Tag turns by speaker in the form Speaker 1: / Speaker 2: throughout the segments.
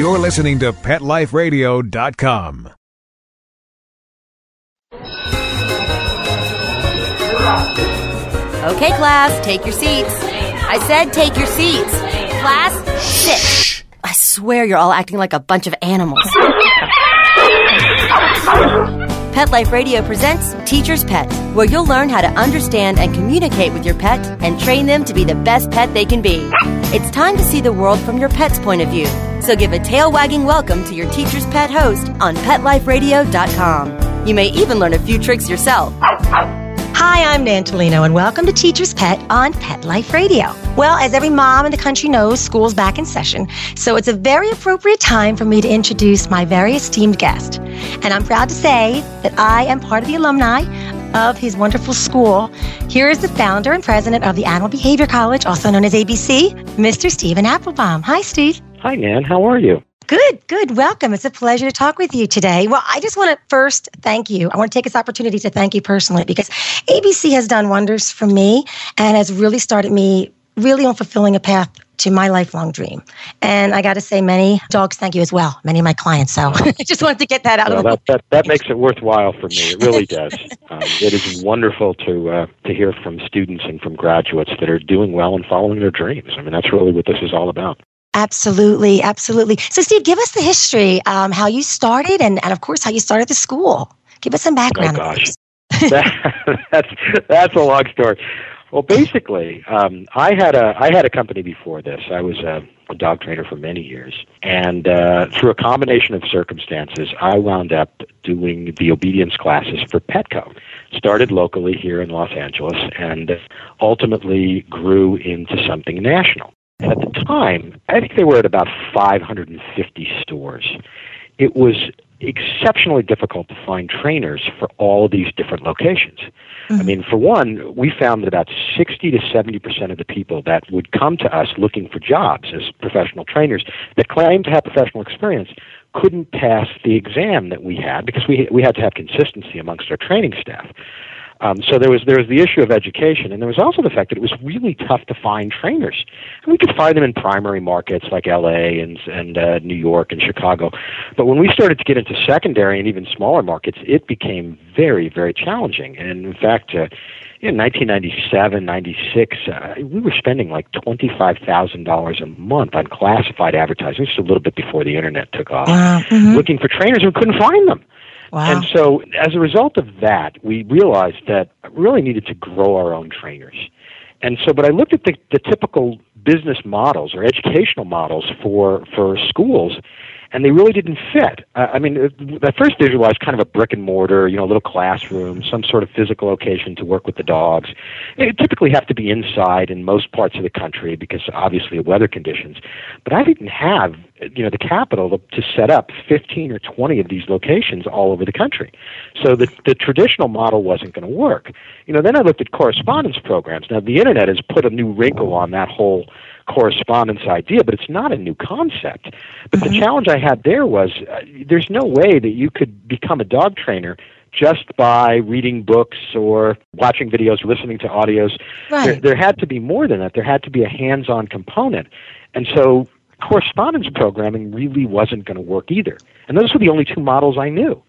Speaker 1: You're listening to PetLifeRadio.com.
Speaker 2: Okay, class, take your seats. I said take your seats. Class, sit. I swear you're all acting like a bunch of animals. Pet Life Radio presents Teacher's Pet, where you'll learn how to understand and communicate with your pet and train them to be the best pet they can be. It's time to see the world from your pet's point of view. So give a tail wagging welcome to your Teacher's Pet host on PetLifeRadio.com. You may even learn a few tricks yourself.
Speaker 3: Hi, I'm Nan Tolino, and welcome to Teacher's Pet on Pet Life Radio. Well, as every mom in the country knows, school's back in session, so it's a very appropriate time for me to introduce my very esteemed guest. And I'm proud to say that I am part of the alumni of his wonderful school. Here is the founder and president of the Animal Behavior College, also known as ABC, Mr. Stephen Appelbaum. Hi, Steve.
Speaker 4: Hi, Nan. How are you?
Speaker 3: Good, good. Welcome. It's a pleasure to talk with you today. Well, I just want to first thank you. I want to take this opportunity to thank you personally because ABC has done wonders for me and has really started me really on fulfilling a path to my lifelong dream. And I got to say, many dogs thank you as well, many of my clients. So I just wanted to get that out
Speaker 4: well,
Speaker 3: of the
Speaker 4: that, that, that makes it worthwhile for me. It really does. um, it is wonderful to uh, to hear from students and from graduates that are doing well and following their dreams. I mean, that's really what this is all about.
Speaker 3: Absolutely, absolutely. So, Steve, give us the history, um, how you started, and, and of course, how you started the school. Give us some background.
Speaker 4: Oh gosh, that, that's that's a long story. Well, basically, um, I had a I had a company before this. I was a, a dog trainer for many years, and uh, through a combination of circumstances, I wound up doing the obedience classes for Petco. Started locally here in Los Angeles, and ultimately grew into something national. And at the time, I think they were at about 550 stores. It was exceptionally difficult to find trainers for all of these different locations. Mm-hmm. I mean, for one, we found that about 60 to 70 percent of the people that would come to us looking for jobs as professional trainers that claimed to have professional experience couldn't pass the exam that we had because we we had to have consistency amongst our training staff. Um, so there was there was the issue of education, and there was also the fact that it was really tough to find trainers. And we could find them in primary markets like L.A. and and uh, New York and Chicago, but when we started to get into secondary and even smaller markets, it became very very challenging. And in fact. Uh, in 1997, 96, uh, we were spending like $25,000 a month on classified advertising, just a little bit before the internet took off,
Speaker 3: Wow. Mhm.
Speaker 4: looking for trainers and couldn't find them. And so, as a result of that, we realized that we really needed to grow our own trainers. And so, but I looked at the, the typical business models or educational models for, for schools, and they really didn't fit. Uh, I mean, I first visualized kind of a brick and mortar, you know, a little classroom, some sort of physical location to work with the dogs. It typically have to be inside in most parts of the country because obviously of weather conditions. But I didn't have, you know, the capital to, to set up 15 or 20 of these locations all over the country. So the, the traditional model wasn't going to work. You know, then I looked at correspondence programs. Now, the internet has put a new wrinkle on that whole correspondence idea, but it's not a new concept. But the challenge I had there was uh, there's no way that you could become a dog trainer just by reading books or watching videos, listening to audios.
Speaker 3: Right.
Speaker 4: There, there had to be more than that. There had to be a hands-on component. And so correspondence programming really wasn't going to work either. And those were the only two models I knew.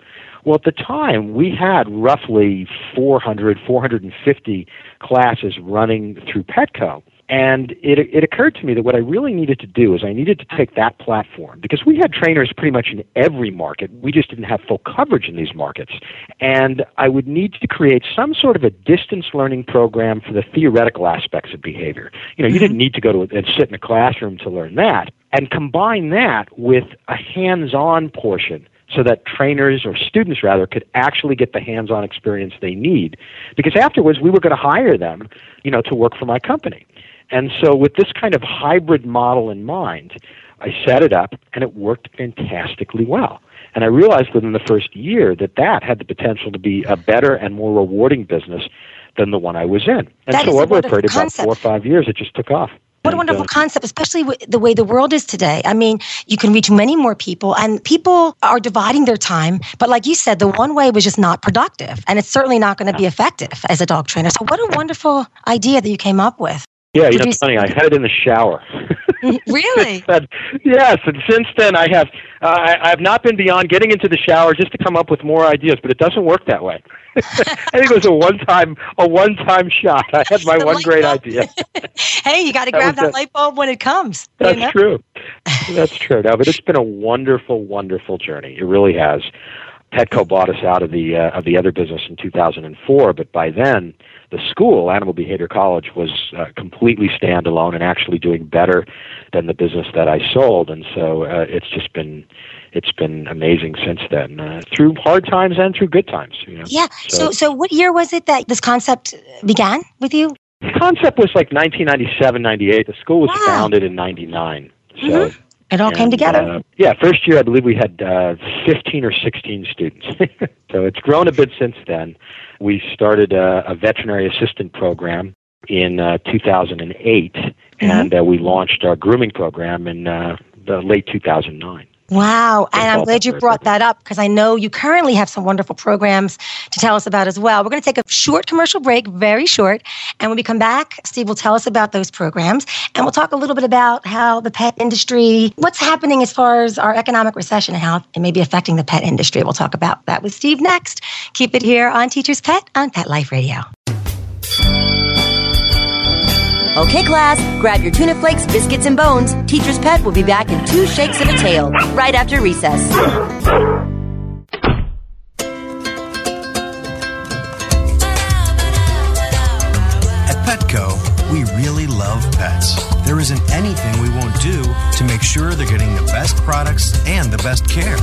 Speaker 4: Well, at the time, we had roughly 400, 450 classes running through Petco. And it, it occurred to me that what I really needed to do is I needed to take that platform because we had trainers pretty much in every market. We just didn't have full coverage in these markets. And I would need to create some sort of a distance learning program for the theoretical aspects of behavior. You know, you didn't mm-hmm. need to go to and sit in a classroom to learn that. And combine that with a hands on portion so that trainers or students rather could actually get the hands-on experience they need because afterwards we were going to hire them you know to work for my company and so with this kind of hybrid model in mind i set it up and it worked fantastically well and i realized within the first year that that had the potential to be a better and more rewarding business than the one i was in and
Speaker 3: That
Speaker 4: so over a period of about four or five years it just took off
Speaker 3: What a wonderful
Speaker 4: uh,
Speaker 3: concept, especially with the way the world is today. I mean, you can reach many more people, and people are dividing their time. But like you said, the one way was just not productive, and it's certainly not going to be effective as a dog trainer. So, what a wonderful idea that you came up with.
Speaker 4: Yeah, you know, it's funny. I had it in the shower.
Speaker 3: really?
Speaker 4: but, yes, and since then I have uh, I, I have not been beyond getting into the shower just to come up with more ideas, but it doesn't work that way. I think it was a one time a one time shot. I had my one great
Speaker 3: bulb.
Speaker 4: idea.
Speaker 3: hey, you got to grab that,
Speaker 4: that
Speaker 3: light bulb when it comes. you
Speaker 4: That's
Speaker 3: know?
Speaker 4: true. That's true. No, but it's been a wonderful, wonderful journey. It really has. Petco bought us out of the uh, of the other business in 2004, but by then the school, Animal Behavior College, was uh, completely standalone and actually doing better than the business that I sold. And so uh, it's just been it's been amazing since then, uh, through hard times and through good times. You know?
Speaker 3: Yeah. So, so what year was it that this concept began with you?
Speaker 4: the concept was like 1997, 98. The school was
Speaker 3: Wow.
Speaker 4: founded in 99. So.
Speaker 3: Mhm. It all came together.
Speaker 4: Uh, yeah, first year I believe we had uh, 15 or 16 students. so it's grown a bit since then. We started a, a veterinary assistant program in uh, 2008,
Speaker 3: Mm-hmm.
Speaker 4: and uh, we launched our grooming program in uh, the late 2009.
Speaker 3: Wow. And I'm glad you brought that up because I know you currently have some wonderful programs to tell us about as well. We're going to take a short commercial break, very short. And when we come back, Steve will tell us about those programs. And we'll talk a little bit about how the pet industry, what's happening as far as our economic recession and how it may be affecting the pet industry. We'll talk about that with Steve next. Keep it here on Teacher's Pet on Pet Life Radio.
Speaker 2: Okay, class, grab your tuna flakes, biscuits, and bones. Teacher's Pet will be back in two shakes of a tail right after recess.
Speaker 5: At Petco, we really love pets. There isn't anything we won't do to make sure they're getting the best products and the best care.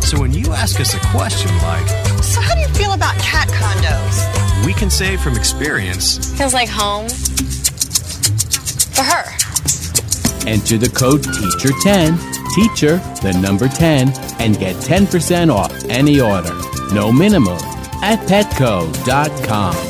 Speaker 5: So when you ask us a question like,
Speaker 6: So, how do you feel about cat condos?
Speaker 5: we can say from experience,
Speaker 7: Feels like home. For her.
Speaker 8: Enter the code TEACHER10, teacher, the number 10, and get 10% off any order. No minimum at petco.com.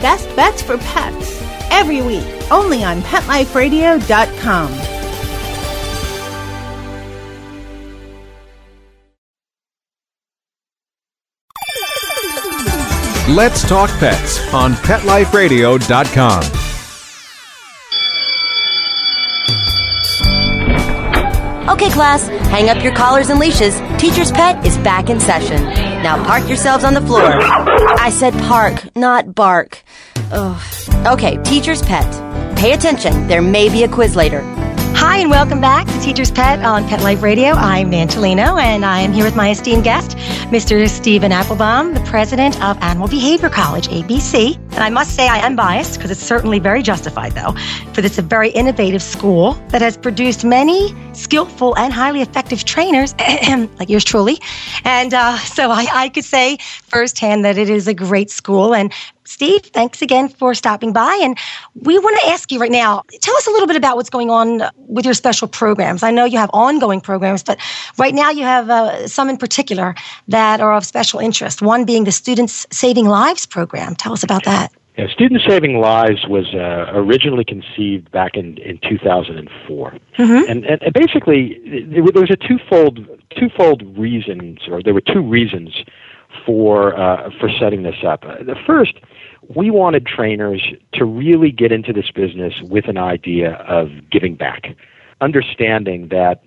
Speaker 9: Best Bets for Pets, every week, only on PetLifeRadio.com.
Speaker 1: Let's Talk Pets on PetLifeRadio.com.
Speaker 2: Okay, class, hang up your collars and leashes. Teacher's Pet is back in session. Now park yourselves on the floor. I said park, not bark. Ugh. Okay, Teacher's Pet. Pay attention, there may be a quiz later.
Speaker 3: Hi, and welcome back to Teacher's Pet on Pet Life Radio. I'm Nan Tolino, and I am here with my esteemed guest, Mr. Stephen Appelbaum, the president of Animal Behavior College, ABC. And I must say I am biased because it's certainly very justified, though, for this a very innovative school that has produced many skillful and highly effective trainers, like yours truly. And uh, so I, I could say firsthand that it is a great school. And Steve, thanks again for stopping by. And we want to ask you right now tell us a little bit about what's going on with your special programs. I know you have ongoing programs, but right now you have uh, some in particular that are of special interest. One being the Students Saving Lives program. Tell us about that.
Speaker 4: Yeah, Student Saving Lives was uh, originally conceived back in, in 2004,
Speaker 3: Mhm.
Speaker 4: and, and and basically there was- there was a twofold twofold reasons, or there were two reasons for uh, for setting this up. Uh, the first, we wanted trainers to really get into this business with an idea of giving back, understanding that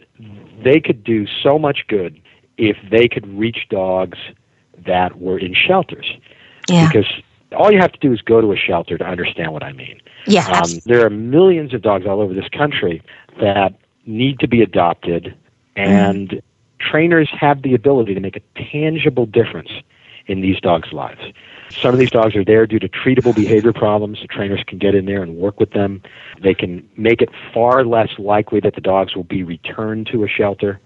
Speaker 4: they could do so much good if they could reach dogs that were in shelters
Speaker 3: Yeah.
Speaker 4: because all you have to do is go to a shelter to understand what I mean.
Speaker 3: Yeah. Um,
Speaker 4: there are millions of dogs all over this country that need to be adopted, and mm. trainers have the ability to make a tangible difference in these dogs' lives. Some of these dogs are there due to treatable behavior problems. The trainers can get in there and work with them. They can make it far less likely that the dogs will be returned to a shelter.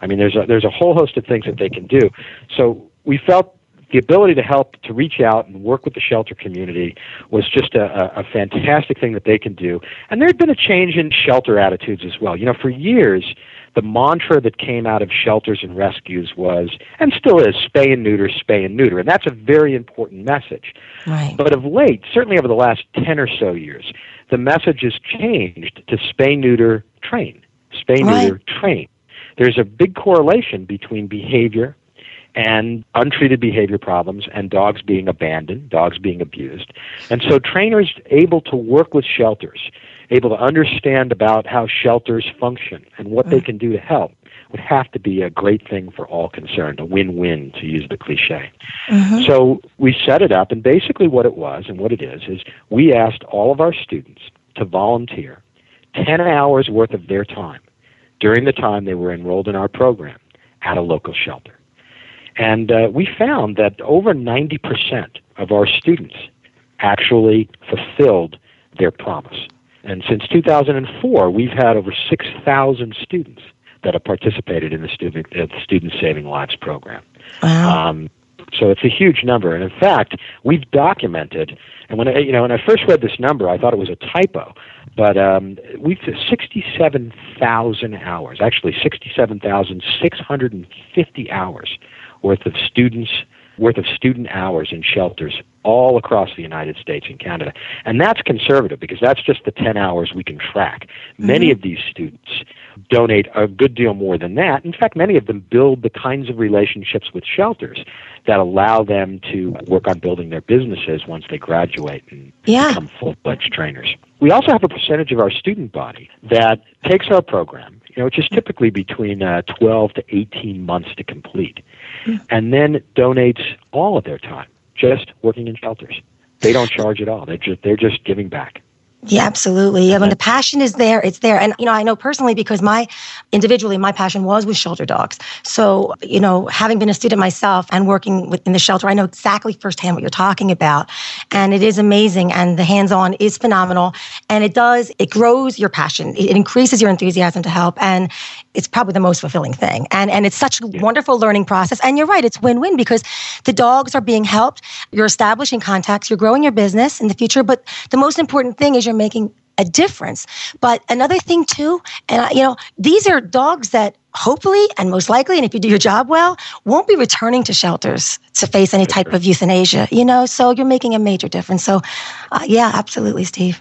Speaker 4: I mean, there's a, there's a whole host of things that they can do. So we felt the ability to help to reach out and work with the shelter community was just a, a, fantastic thing that they can do. And there had been a change in shelter attitudes as well. You know, for years, the mantra that came out of shelters and rescues was, and still is, spay and neuter, spay and neuter. And that's a very important message.
Speaker 3: Right.
Speaker 4: But of late, certainly over the last 10 or so years, the message has changed to spay, neuter, train. Spay,
Speaker 3: right.
Speaker 4: neuter, train. There's a big correlation between behavior and untreated behavior problems and dogs being abandoned, dogs being abused. And so trainers able to work with shelters, able to understand about how shelters function and what mm. they can do to help would have to be a great thing for all concerned, a win-win to use the cliche.
Speaker 3: Mm-hmm.
Speaker 4: So we set it up and basically what it was and what it is is we asked all of our students to volunteer 10 hours worth of their time during the time they were enrolled in our program at a local shelter. And uh, we found that over 90% of our students actually fulfilled their promise. And since 2004, we've had over 6,000 students that have participated in the Student, uh, student Saving Lives program.
Speaker 3: Wow.
Speaker 4: Um, so it's a huge number, and in fact, we've documented. And when I, you know, when I first read this number, I thought it was a typo, but um, we've 67,000 hours, actually 67,650 hours worth of students worth of student hours in shelters all across the United States and Canada. And that's conservative because that's just the 10 hours we can track. Mm-hmm. Many of these students donate a good deal more than that. In fact, many of them build the kinds of relationships with shelters that allow them to work on building their businesses once they graduate and
Speaker 3: yeah.
Speaker 4: become full-fledged trainers. We also have a percentage of our student body that takes our program, you know, which is typically between uh, 12 to 18 months to complete and then donates all of their time just working in shelters. They don't charge at all. They're just they're just giving back.
Speaker 3: Yeah, absolutely. Yeah, when the passion is there, it's there. And, you know, I know personally because my, individually, my passion was with shelter dogs. So, you know, having been a student myself and working within the shelter, I know exactly firsthand what you're talking about. And it is amazing. And the hands on is phenomenal. And it does, it grows your passion. It increases your enthusiasm to help. And it's probably the most fulfilling thing. And, and it's such a wonderful learning process. And you're right, it's win win because the dogs are being helped. You're establishing contacts. You're growing your business in the future. But the most important thing is you're making a difference. But another thing too, and I, you know, these are dogs that hopefully and most likely, and if you do your job well, won't be returning to shelters to face any type of euthanasia. You know, so you're making a major difference. So, uh, yeah, absolutely, Steve.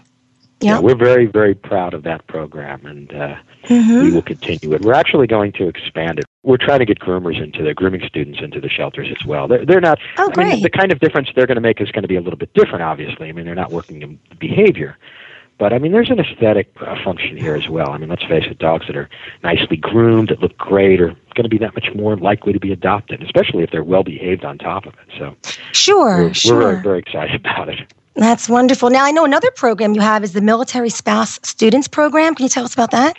Speaker 4: Yeah. yeah. we're very, very proud of that program, and uh, mm-hmm. we will continue it. We're actually going to expand it. We're trying to get groomers into the grooming students into the shelters as well. They're, they're not.
Speaker 3: Oh, great.
Speaker 4: I mean, the kind of difference they're going to make is going to be a little bit different. Obviously, I mean, they're not working in behavior, but I mean, there's an aesthetic uh, function here as well. I mean, let's face it, dogs that are nicely groomed, that look great, are going to be that much more likely to be adopted, especially if they're well behaved on top of it. So,
Speaker 3: sure,
Speaker 4: we're,
Speaker 3: sure.
Speaker 4: we're very, very excited about it.
Speaker 3: That's wonderful. Now, I know another program you have is the Military Spouse Students Program. Can you tell us about that?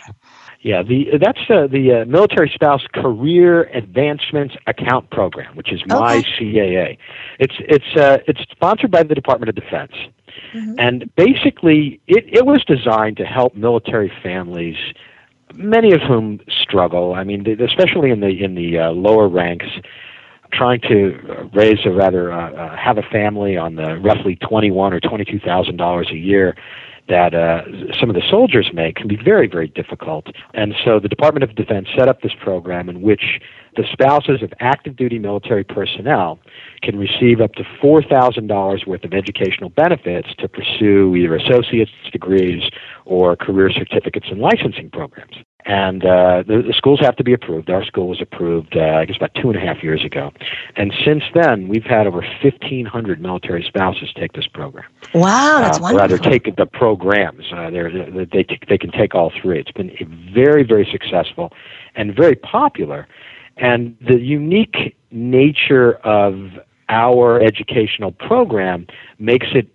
Speaker 4: Yeah, the that's uh, the uh, Military Spouse Career Advancements Account Program, which is MyCAA. It's it's uh, it's sponsored by the Department of Defense, mm-hmm. and basically it, it was designed to help military families, many of whom struggle. I mean, especially in the in the uh, lower ranks trying to raise a rather uh, uh, have a family on the roughly twenty one or twenty two thousand dollars a year that uh, some of the soldiers make can be very very difficult. And so the Department of Defense set up this program in which the spouses of active duty military personnel can receive up to $4,000 worth of educational benefits to pursue either associate's degrees or career certificates and licensing programs. And uh, the, the, schools have to be approved. Our school was approved, uh, I guess, about two and a half years ago. And since then, we've had over 1,500 military spouses take this program.
Speaker 3: Wow, that's
Speaker 4: uh,
Speaker 3: wonderful.
Speaker 4: Rather, take the programs. Uh, they're, they, they can take all three. It's been very, very successful and very popular. And the unique nature of our educational program makes it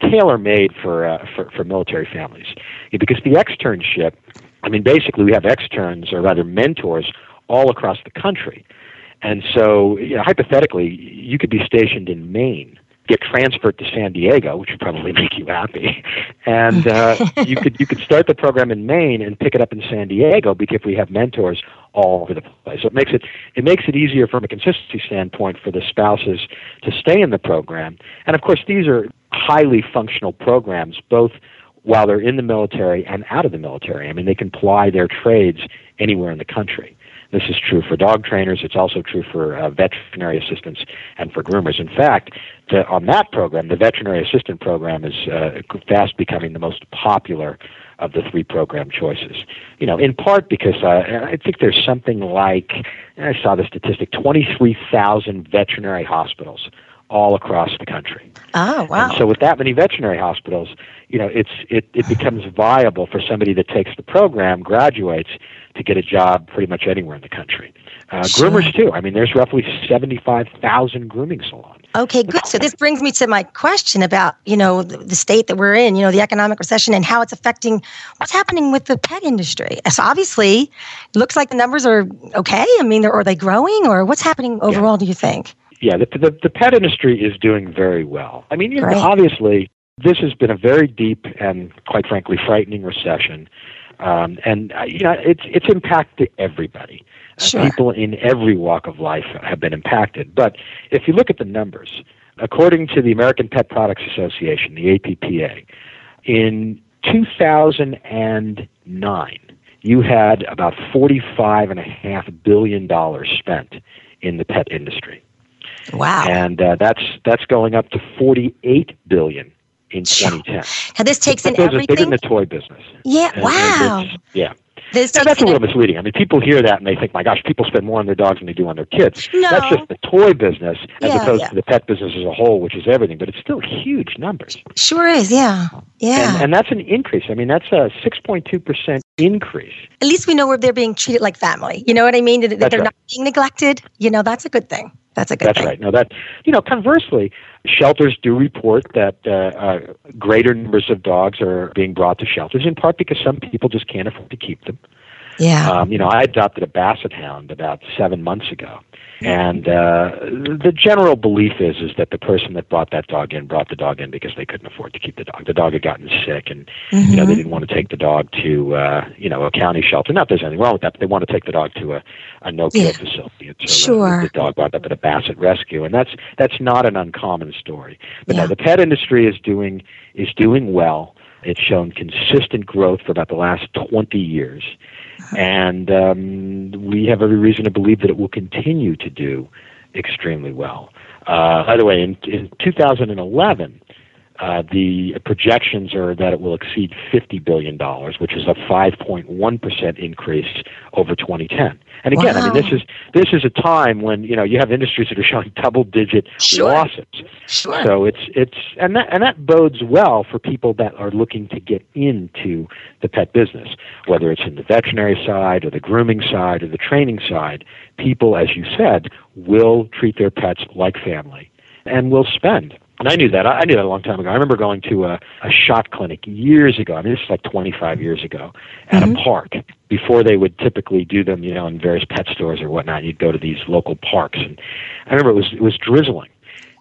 Speaker 4: tailor made for, uh, for for military families because the externship. I mean, basically, we have externs or rather mentors all across the country, and so you know, hypothetically, you could be stationed in Maine get transferred to San Diego, which would probably make you happy, and uh, you could you could start the program in Maine and pick it up in San Diego because we have mentors all over the place. So it makes it it makes it easier from a consistency standpoint for the spouses to stay in the program. And of course, these are highly functional programs, both while they're in the military and out of the military. I mean, they can ply their trades anywhere in the country. This is true for dog trainers. It's also true for uh, veterinary assistants and for groomers. In fact, the, on that program, the veterinary assistant program is uh, fast becoming the most popular of the three program choices. You know, in part because uh, I think there's something like I saw the statistic: 23,000 veterinary hospitals all across the country.
Speaker 3: Oh, wow.
Speaker 4: And so with that many veterinary hospitals, you know, it's it, it becomes viable for somebody that takes the program, graduates, to get a job pretty much anywhere in the country. Uh, sure. Groomers too. I mean, there's roughly 75,000 grooming salons.
Speaker 3: Okay, good. So this brings me to my question about you know the, the, state that we're in, you know, the economic recession and how it's affecting what's happening with the pet industry. So obviously, it looks like the numbers are okay. I mean, are they growing or what's happening overall? Yeah. Do you think?
Speaker 4: Yeah, the, the, the pet industry is doing very well. I mean, you know, obviously, this has been a very deep and quite frankly frightening recession. Um, and uh, you know it's it's impacted everybody. Uh, sure. People in every walk of life have been impacted. But if you look at the numbers, according to the American Pet Products Association, the APPA, in 2009, you had about $45.5 billion spent in the pet industry.
Speaker 3: Wow.
Speaker 4: And uh, that's, that's going up to 48 billion in 2010.
Speaker 3: Now this takes in everything.
Speaker 4: bigger than the toy business.
Speaker 3: Yeah. And, wow.
Speaker 4: And yeah. This now, that's a little misleading. I mean, people hear that and they think, "My gosh, people spend more on their dogs than they do on their kids."
Speaker 3: No.
Speaker 4: That's just the toy business, as
Speaker 3: yeah,
Speaker 4: opposed
Speaker 3: yeah.
Speaker 4: to the pet business as a whole, which is everything. But it's still huge numbers.
Speaker 3: Sure is, yeah, yeah.
Speaker 4: And, and that's an increase. I mean, that's a six point two percent increase.
Speaker 3: At least we know where they're being treated like family. You know what I mean? That, that they're
Speaker 4: right.
Speaker 3: not being neglected. You know, that's a good thing. That's a good
Speaker 4: That's
Speaker 3: thing.
Speaker 4: right. No, that you know, conversely, shelters do report that uh, uh, greater numbers of dogs are being brought to shelters, in part because some people just can't afford to keep them.
Speaker 3: Yeah.
Speaker 4: Um, you know, I adopted a basset hound about seven months ago, and uh, the general belief is is that the person that brought that dog in brought the dog in because they couldn't afford to keep the dog. The dog had gotten sick, and
Speaker 3: Mm-hmm.
Speaker 4: you know they didn't want to take the dog to uh, you know a county shelter. Not there's anything wrong with that, but they want to take the dog to a, a no kill
Speaker 3: Yeah.
Speaker 4: facility. And so
Speaker 3: Sure.
Speaker 4: the, the dog wound up at a basset rescue, and that's that's not an uncommon story. But
Speaker 3: Yeah.
Speaker 4: no, the pet industry is doing is doing well. It's shown consistent growth for about the last 20 years. And um, we have every reason to believe that it will continue to do extremely well. Uh, by the way, in, in 2011, uh, the projections are that it will exceed $50 billion, which is a 5.1% increase over 2010. And again, I mean, this is this is a time when you know you have industries that are showing double-digit
Speaker 3: Sure.
Speaker 4: losses.
Speaker 3: Sure.
Speaker 4: So it's it's and that and that bodes well for people that are looking to get into the pet business, whether it's in the veterinary side or the grooming side or the training side. People, as you said, will treat their pets like family and will spend. And I knew that. I knew that a long time ago. I remember going to a, a shot clinic years ago. I mean, this is like 25 years ago at
Speaker 3: Mhm.
Speaker 4: a park. Before they would typically do them, you know, in various pet stores or whatnot, you'd go to these local parks. And I remember it was it was drizzling,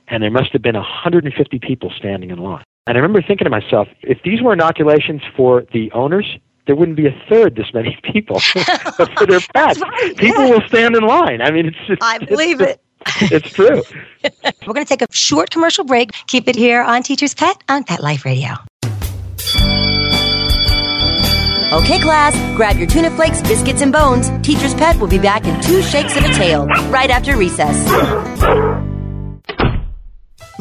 Speaker 4: and there must have been 150 people standing in line. And I remember thinking to myself, if these were inoculations for the owners, there wouldn't be a third this many people. but for their pets,
Speaker 3: right,
Speaker 4: people
Speaker 3: yeah.
Speaker 4: will stand in line. I mean, it's just,
Speaker 3: I
Speaker 4: it's
Speaker 3: believe
Speaker 4: just-
Speaker 3: it.
Speaker 4: It's true.
Speaker 3: We're going to take a short commercial break. Keep it here on Teacher's Pet on Pet Life Radio.
Speaker 2: Okay, class, grab your tuna flakes, biscuits, and bones. Teacher's Pet will be back in two shakes of a tail right after recess.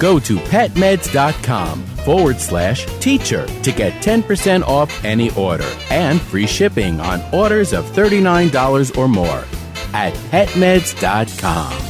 Speaker 8: Go to petmeds.com forward slash teacher to get 10% off any order and free shipping on orders of $39 or more at petmeds.com.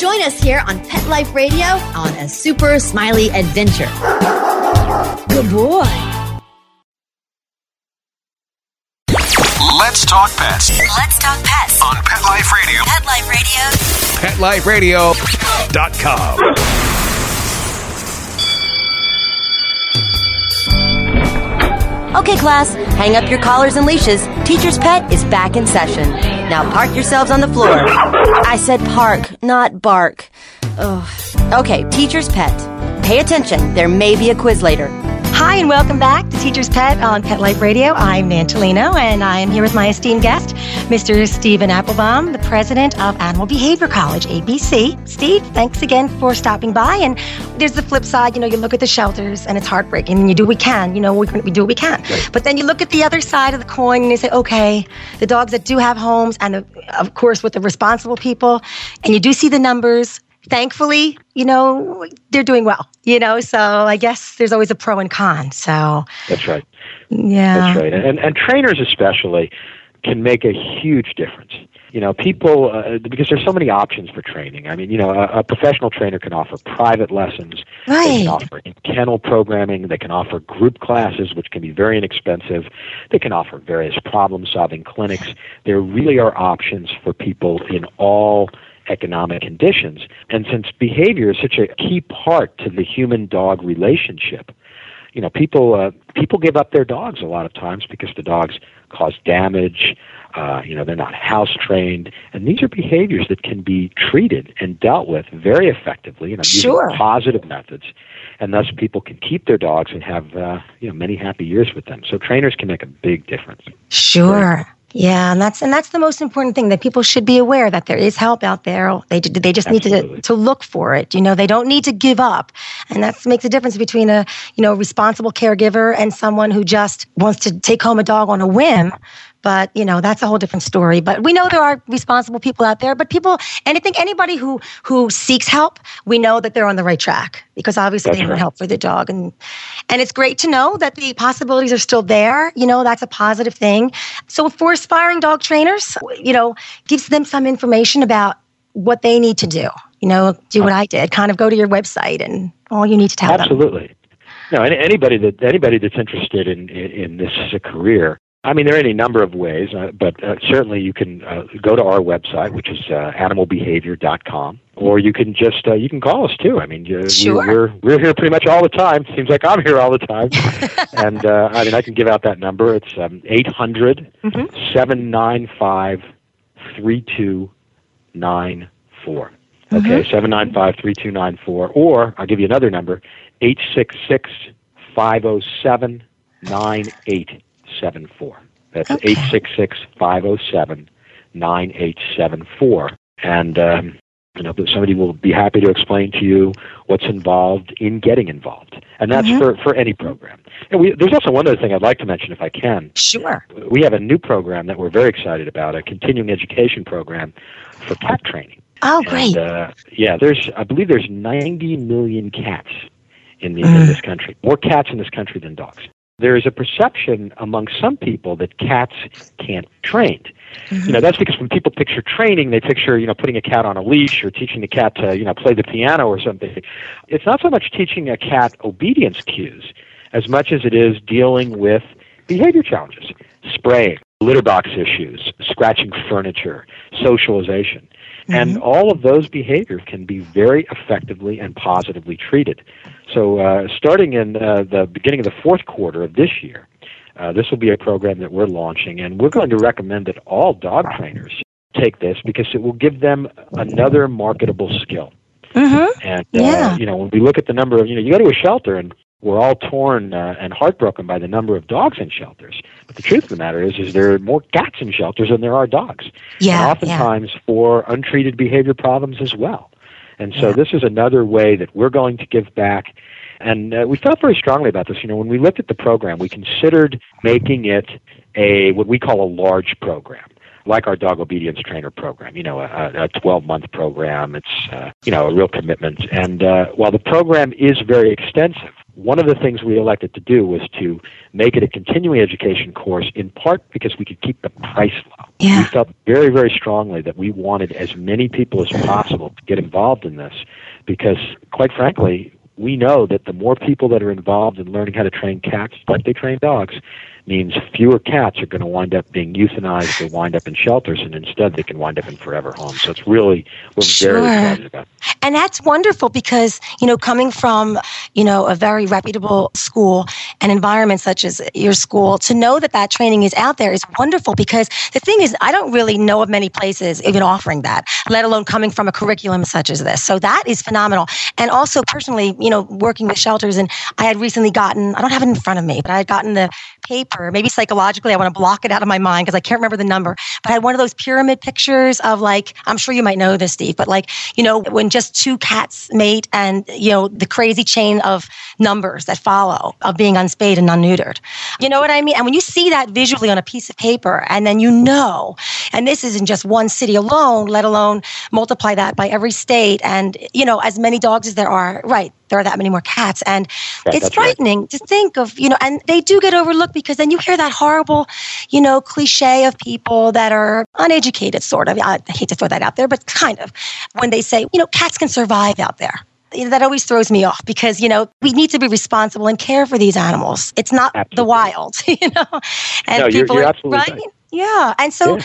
Speaker 10: Join us here on Pet Life Radio on A Super Smiley Adventure. Good boy.
Speaker 1: Let's talk pets
Speaker 11: Let's talk pets.
Speaker 1: on Pet Life Radio.
Speaker 11: Pet Life Radio.
Speaker 1: PetLifeRadio.com.
Speaker 2: Okay, class, hang up your collars and leashes. Teacher's Pet is back in session. Now park yourselves on the floor. I said park, not bark. Ugh. Okay, Teacher's Pet. Pay attention, there may be a quiz later.
Speaker 3: Hi, and welcome back to Teacher's Pet on Pet Life Radio. I'm Nan Tolino, and I am here with my esteemed guest, Mr. Stephen Appelbaum, the president of Animal Behavior College, ABC. Steve, thanks again for stopping by. And there's the flip side. You know, you look at the shelters, and it's heartbreaking, and you do what we can. You know, we, we do what we can. But then you look at the other side of the coin, and you say, okay, the dogs that do have homes, and the, of course, with the responsible people, and you do see the numbers. Thankfully, you know, they're doing well, you know, so I guess there's always a pro and con. So,
Speaker 4: That's right.
Speaker 3: yeah.
Speaker 4: That's right. And, and trainers especially can make a huge difference. You know, people, uh, because there's so many options for training. I mean, you know, a, a professional trainer can offer private lessons.
Speaker 3: right.
Speaker 4: They can offer kennel programming. They can offer group classes, which can be very inexpensive. They can offer various problem solving clinics. There really are options for people in all economic conditions. And since behavior is such a key part to the human dog relationship, you know, people uh, people give up their dogs a lot of times because the dogs cause damage. Uh, you know, they're not house trained, and these are behaviors that can be treated and dealt with very effectively. You know,
Speaker 3: Sure.
Speaker 4: using positive methods, and thus people can keep their dogs and have uh, you know many happy years with them. So trainers can make a big difference.
Speaker 3: Sure. Yeah, and that's and that's the most important thing that people should be aware that there is help out there. They they just need to to look for it. You know, they don't need to give up, and that makes a difference between a you know responsible caregiver and someone who just wants to take home a dog on a whim. But you know that's a whole different story. But we know there are responsible people out there. But people, and I think anybody who who seeks help, we know that they're on the right track because obviously
Speaker 4: That's
Speaker 3: they
Speaker 4: right.
Speaker 3: help for the dog, and and it's great to know that the possibilities are still there. You know that's a positive thing. So for aspiring dog trainers, you know, gives them some information about what they need to do. You know, do what I did. Kind of go to your website and all you need to tell them.
Speaker 4: Absolutely. No, anybody that anybody that's interested in in, in this as a career. I mean, there are any number of ways, uh, but uh, certainly you can uh, go to our website, which is uh, animalbehavior.com, or you can just uh, you can call us too. I mean, you,
Speaker 3: Sure.
Speaker 4: we're, we're we're here pretty much all the time. Seems like I'm here all the time, and uh, I mean, I can give out that number. It's um, eight hundred seven nine five three two nine four. Okay, seven nine five three two nine four, or I'll give you another number, eight six six five zero seven nine eight seven four. That's eight six six five zero seven nine eight seven four. And um, You know, somebody will be happy to explain to you what's involved in getting involved, and that's
Speaker 3: Mhm.
Speaker 4: for for any program. And we, there's also one other thing I'd like to mention, if I can.
Speaker 3: Sure.
Speaker 4: We have a new program that we're very excited about, a continuing education program for cat training.
Speaker 3: Oh, great.
Speaker 4: And, uh, yeah, there's I believe there's 90 million cats in the
Speaker 3: Mm.
Speaker 4: in this country. More cats in this country than dogs. There is a perception among some people that cats can't be trained. You know, that's because when people picture training, they picture, you know, putting a cat on a leash or teaching the cat to, you know, play the piano or something. It's not so much teaching a cat obedience cues as much as it is dealing with behavior challenges, spraying, litter box issues, scratching furniture, socialization. And all of those behaviors can be very effectively and positively treated. So, uh, starting in uh, the beginning of the fourth quarter of this year, uh, this will be a program that we're launching, and we're going to recommend that all dog trainers take this because it will give them another marketable skill.
Speaker 3: Mm-hmm.
Speaker 4: And uh,
Speaker 3: Yeah.
Speaker 4: you know, when we look at the number of you know, you go to a shelter and we're all torn uh, and heartbroken by the number of dogs in shelters. But the truth of the matter is, is there are more cats in shelters than there are dogs.
Speaker 3: Yeah,
Speaker 4: And oftentimes for untreated behavior problems as well. And so this is another way that we're going to give back. And uh, we felt very strongly about this. You know, when we looked at the program, we considered making it a what we call a large program like our dog obedience trainer program, you know, a, a 12 month program. It's, uh, you know, a real commitment. And uh, while the program is very extensive, one of the things we elected to do was to make it a continuing education course in part because we could keep the price low. We felt very, very strongly that we wanted as many people as possible to get involved in this because, quite frankly, we know that the more people that are involved in learning how to train cats like they train dogs means fewer cats are going to wind up being euthanized or wind up in shelters, and instead they can wind up in forever homes. So it's really, we're
Speaker 3: Sure.
Speaker 4: very excited about it.
Speaker 3: And that's wonderful because, you know, coming from, you know, a very reputable school and environment such as your school, to know that that training is out there is wonderful because the thing is, I don't really know of many places even offering that, let alone coming from a curriculum such as this. So that is phenomenal. And also personally, you know, working with shelters and I had recently gotten, I don't have it in front of me, but I had gotten the paper, maybe psychologically, I want to block it out of my mind because I can't remember the number, but I had one of those pyramid pictures of like, I'm sure you might know this, Steve, but like, you know, when just two cats mate and, you know, the crazy chain of numbers that follow of being unspayed and unneutered. You know what I mean? And when you see that visually on a piece of paper and then you know, and this isn't just one city alone, let alone multiply that by every state and, you know, as many dogs as there are, right, there are that many more cats. And
Speaker 4: Right,
Speaker 3: it's
Speaker 4: that's right.
Speaker 3: frightening to think of, you know, and they do get overlooked because then you hear that horrible, you know, cliche of people that are uneducated, sort of. I hate to throw that out there, but kind of when they say, you know, cats can survive out there. You know, That always throws me off because, you know, we need to be responsible and care for these animals. It's not the wild, you know? And
Speaker 4: No, you're-
Speaker 3: people
Speaker 4: you're
Speaker 3: are-
Speaker 4: absolutely right.
Speaker 3: Yeah. And so,
Speaker 4: Yeah.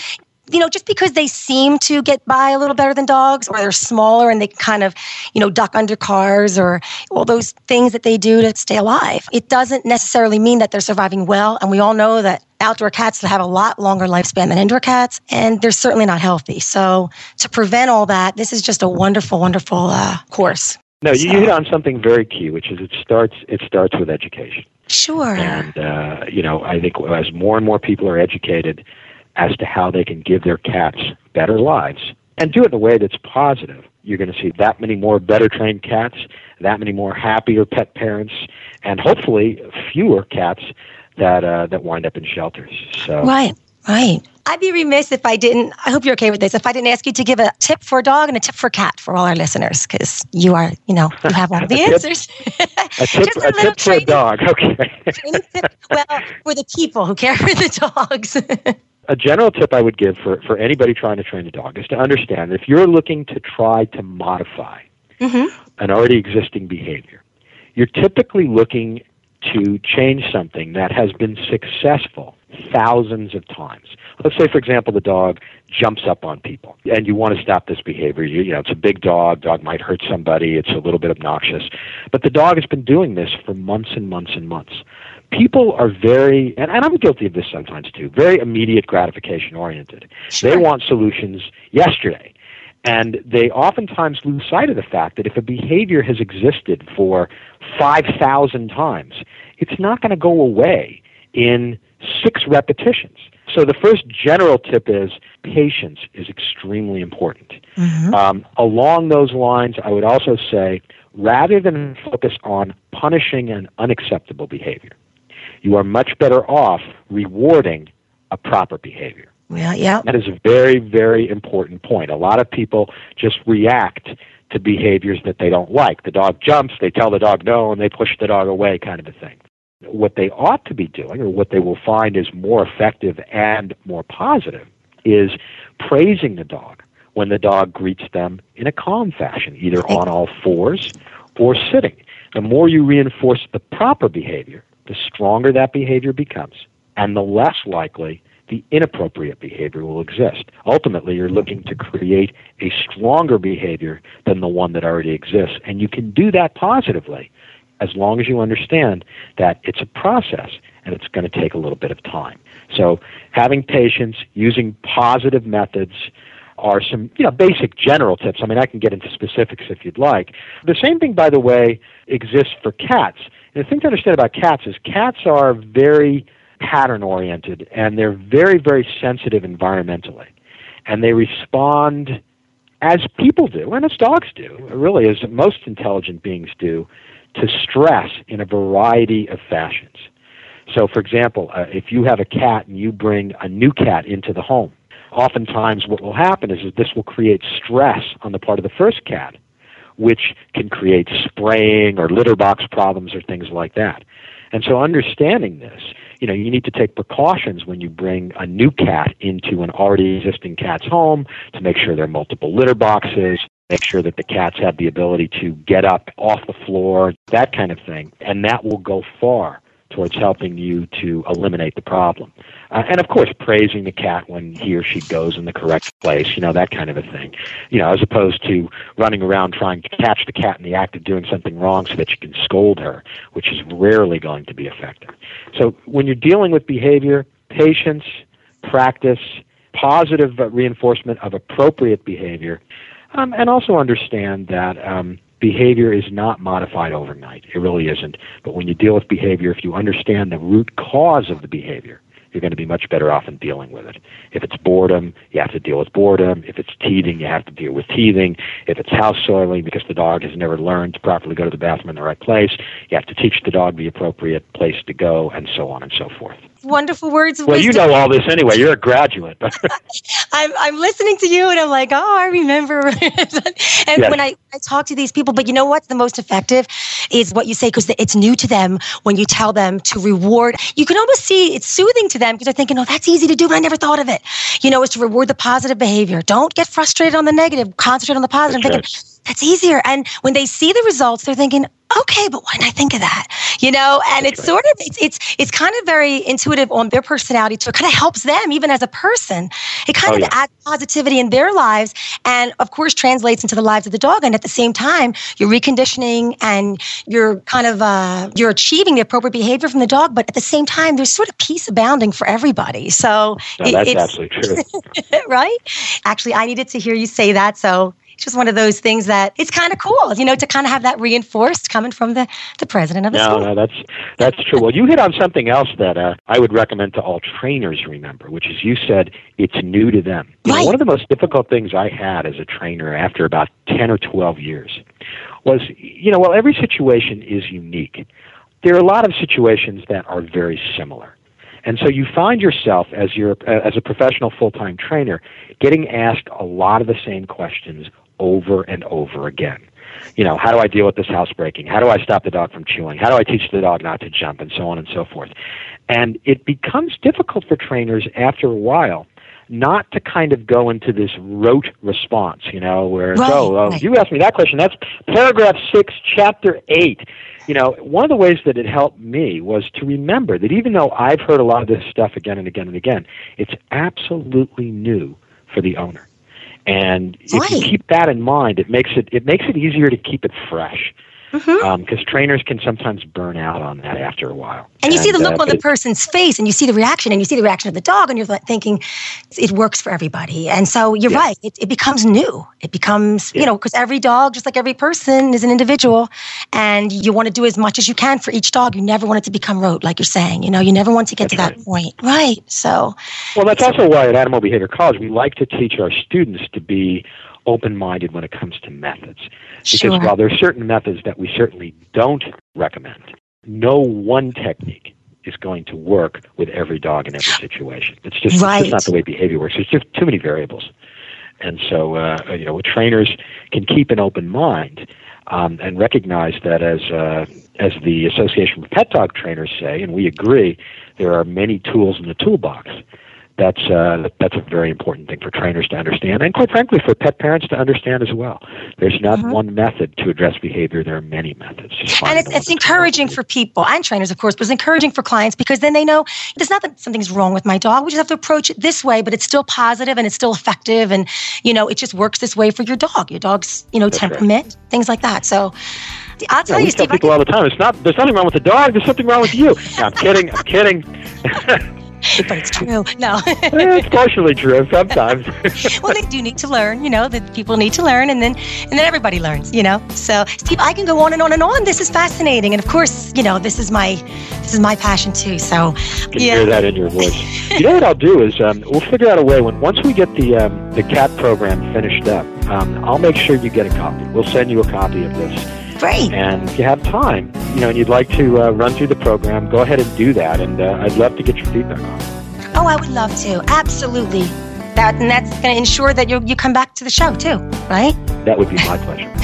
Speaker 3: You know, just because they seem to get by a little better than dogs or they're smaller and they kind of, you know, duck under cars or all those things that they do to stay alive, it doesn't necessarily mean that they're surviving well. And we all know that outdoor cats have a lot longer lifespan than indoor cats, and they're certainly not healthy. So, to prevent all that, this is just a wonderful, wonderful uh, course.
Speaker 4: No, you, you hit on something very key, which is it starts it starts with education.
Speaker 3: Sure.
Speaker 4: And uh, you know, I think as more and more people are educated as to how they can give their cats better lives and do it in a way that's positive, you're going to see that many more better trained cats, that many more happier pet parents, and hopefully fewer cats that uh, that wind up in shelters. So
Speaker 3: Right, right. I'd be remiss if I didn't. I hope you're okay with this. If I didn't ask you to give a tip for a dog and a tip for a cat for all our listeners, because you are, you know, you have all the
Speaker 4: A tip-
Speaker 3: answers.
Speaker 4: a tip, a tip for a dog. Okay.
Speaker 3: well, for the people who care for the dogs.
Speaker 4: a general tip I would give for, for anybody trying to train a dog is to understand that if you're looking to try to modify
Speaker 3: mm-hmm.
Speaker 4: an already existing behavior, you're typically looking to change something that has been successful thousands of times. Let's say, for example, the dog jumps up on people, and you want to stop this behavior. You, you know, it's a big dog. Dog might hurt somebody. It's a little bit obnoxious, but the dog has been doing this for months and months and months. People are very, and, and I'm guilty of this sometimes too, very immediate gratification oriented. They want solutions yesterday. And they oftentimes lose sight of the fact that if a behavior has existed for 5,000 times, it's not going to go away in six repetitions. So the first general tip is patience is extremely important.
Speaker 3: Mm-hmm.
Speaker 4: Um, along those lines, I would also say rather than focus on punishing an unacceptable behavior, you are much better off rewarding a proper behavior.
Speaker 3: Well, yeah.
Speaker 4: That is a very, very important point. A lot of people just react to behaviors that they don't like. The dog jumps, they tell the dog no, and they push the dog away, kind of a thing. What they ought to be doing, or what they will find is more effective and more positive, is praising the dog when the dog greets them in a calm fashion, either on all fours or sitting. The more you reinforce the proper behavior, the stronger that behavior becomes, and the less likely the inappropriate behavior will exist. Ultimately, you're looking to create a stronger behavior than the one that already exists, and you can do that positively as long as you understand that it's a process and it's going to take a little bit of time. So, having patience, using positive methods, are some you know basic general tips. I mean, I can get into specifics if you'd like. The same thing, by the way, exists for cats. And the thing to understand about cats is cats are very pattern oriented and they're very very sensitive environmentally, and they respond as people do and as dogs do, really as most intelligent beings do, to stress in a variety of fashions. So, for example, uh, if you have a cat and you bring a new cat into the home, oftentimes what will happen is that this will create stress on the part of the first cat, which can create spraying or litter box problems or things like that. And so understanding this, you know, you need to take precautions when you bring a new cat into an already existing cat's home to make sure there are multiple litter boxes, make sure that the cats have the ability to get up off the floor, that kind of thing. And that will go far towards helping you to eliminate the problem. Uh, and of course, praising the cat when he or she goes in the correct place, you know, that kind of a thing. You know, as opposed to running around trying to catch the cat in the act of doing something wrong so that you can scold her, which is rarely going to be effective. So when you're dealing with behavior, patience, practice, positive reinforcement of appropriate behavior, um, and also understand that um, behavior is not modified overnight. It really isn't. But when you deal with behavior, if you understand the root cause of the behavior, you're going to be much better off in dealing with it. If it's boredom, you have to deal with boredom. If it's teething, you have to deal with teething. If it's house soiling because the dog has never learned to properly go to the bathroom in the right place, you have to teach the dog the appropriate place to go, and so on and so forth.
Speaker 3: Wonderful words
Speaker 4: well,
Speaker 3: wisdom.
Speaker 4: you know all this anyway. You're a graduate.
Speaker 3: I'm, I'm listening to you and I'm like, oh, I remember. and
Speaker 4: Yes.
Speaker 3: when I, I talk to these people, but you know what's the most effective is what you say because it's new to them when you tell them to reward. You can almost see it's soothing to them because they're thinking, oh, that's easy to do, but I never thought of it. You know, is to reward the positive behavior. Don't get frustrated on the negative. Concentrate on the positive.
Speaker 4: That's
Speaker 3: thinking, that's easier. And when they see the results, they're thinking, okay, but why didn't I think of that? You know, and it's sort of it's it's it's kind of very intuitive on their personality too. It kind of helps them even as a person. It kind
Speaker 4: Oh,
Speaker 3: of
Speaker 4: yeah.
Speaker 3: adds positivity in their lives and of course translates into the lives of the dog. And at the same time, you're reconditioning and you're kind of uh, you're achieving the appropriate behavior from the dog, but at the same time, there's sort of peace abounding for everybody. So
Speaker 4: No,
Speaker 3: it-
Speaker 4: that's
Speaker 3: it's-
Speaker 4: absolutely true.
Speaker 3: right? Actually, I needed to hear you say that. So it's just one of those things that it's kind of cool, you know, to kind of have that reinforced coming from the, the president of the
Speaker 4: No,
Speaker 3: school.
Speaker 4: no, that's that's true. Well, you hit on something else that uh, I would recommend to all trainers remember, which is you said it's new to them. You know,
Speaker 3: Right.
Speaker 4: one of the most difficult things I had as a trainer after about ten or twelve years was, you know, well, every situation is unique. There are a lot of situations that are very similar. And so you find yourself as you're uh, as a professional full-time trainer getting asked a lot of the same questions over and over again. You know, how do I deal with this housebreaking? How do I stop the dog from chewing? How do I teach the dog not to jump and so on and so forth? And it becomes difficult for trainers after a while not to kind of go into this rote response, you know, where
Speaker 12: Right,
Speaker 4: oh, oh
Speaker 12: right.
Speaker 4: you asked me that question. That's paragraph six, chapter eight. You know, one of the ways that it helped me was to remember that even though I've heard a lot of this stuff again and again and again, it's absolutely new for the owner. And if you keep that in mind, it makes it it makes it easier to keep it fresh. Because trainers can sometimes burn out on that after a while.
Speaker 3: And you see the
Speaker 4: uh,
Speaker 3: look on the person's face, and you see the reaction, and you see the reaction of the dog, and you're like thinking, it works for everybody. And so you're
Speaker 4: Yeah.
Speaker 3: right; it, it becomes new. It becomes, you know, because every dog, just like every person, is an individual, and you want to do as much as you can for each dog. You never want it to become rote, like you're saying. You know, you never want to get to that point, right? So,
Speaker 4: Well, that's also why at Animal Behavior College we like to teach our students to be open minded when it comes to methods. Because
Speaker 3: Sure.
Speaker 4: while there are certain methods that we certainly don't recommend, no one technique is going to work with every dog in every situation. It's just, it's just not the way behavior works. There's just too many variables. And so, uh, you know, trainers can keep an open mind um, and recognize that as uh, as the Association of Pet Dog Trainers say, and we agree, there are many tools in the toolbox. That's uh, that's a very important thing for trainers to understand, and quite frankly, for pet parents to understand as well. There's not one method to address behavior. There are many methods.
Speaker 3: And it's, it's encouraging for people and trainers, of course, but it's encouraging for clients because then they know it's not that something's wrong with my dog. We just have to approach it this way, but it's still positive and it's still effective, and you know, it just works this way for your dog. Your dog's, you know,
Speaker 4: That's right.
Speaker 3: temperament, things like that. So, I'll tell
Speaker 4: Yeah,
Speaker 3: you,
Speaker 4: we tell
Speaker 3: Steve. I
Speaker 4: people all the time. It's not. There's nothing wrong with the dog. There's something wrong with you. No, I'm kidding. I'm kidding.
Speaker 3: but it's true. No.
Speaker 4: it's partially true sometimes.
Speaker 3: well, they do need to learn, you know, that people need to learn and then and then everybody learns, you know. So, Steve, I can go on and on and on. This is fascinating. And of course, you know, this is my this is my passion too. So,
Speaker 4: can
Speaker 3: yeah.
Speaker 4: hear that in your voice. you know what I'll do is um, we'll figure out a way when once we get the um, the cat program finished up. Um, I'll make sure you get a copy. We'll send you a copy of this.
Speaker 3: Great.
Speaker 4: And if you have time, you know, and you'd like to uh, run through the program, go ahead and do that. And uh, I'd love to get your feedback on it.
Speaker 3: Oh, I would love to. Absolutely. That and that's going to ensure that you you come back to the show too, right?
Speaker 4: That would be my pleasure.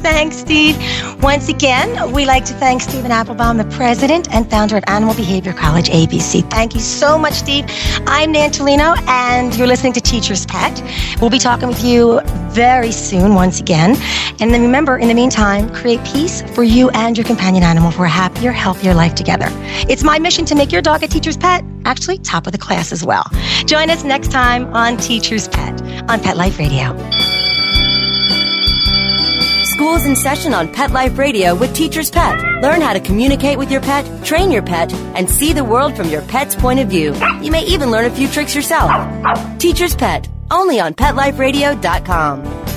Speaker 3: Thanks, Steve. Once again, we like to thank Stephen Appelbaum, the president and founder of Animal Behavior College ABC. Thank you so much, Steve. I'm Nan Tolino, and you're listening to Teacher's Pet. We'll be talking with you very soon, once again. And then remember, in the meantime, create peace for you and your companion animal for a happier, healthier life together. It's my mission to make your dog a teacher's pet, actually, top of the class as well. Join us next time on Teacher's Pet on Pet Life Radio.
Speaker 2: School's in session on Pet Life Radio with Teacher's Pet. Learn how to communicate with your pet, train your pet, and see the world from your pet's point of view. You may even learn a few tricks yourself. Teacher's Pet, only on PetLifeRadio.com.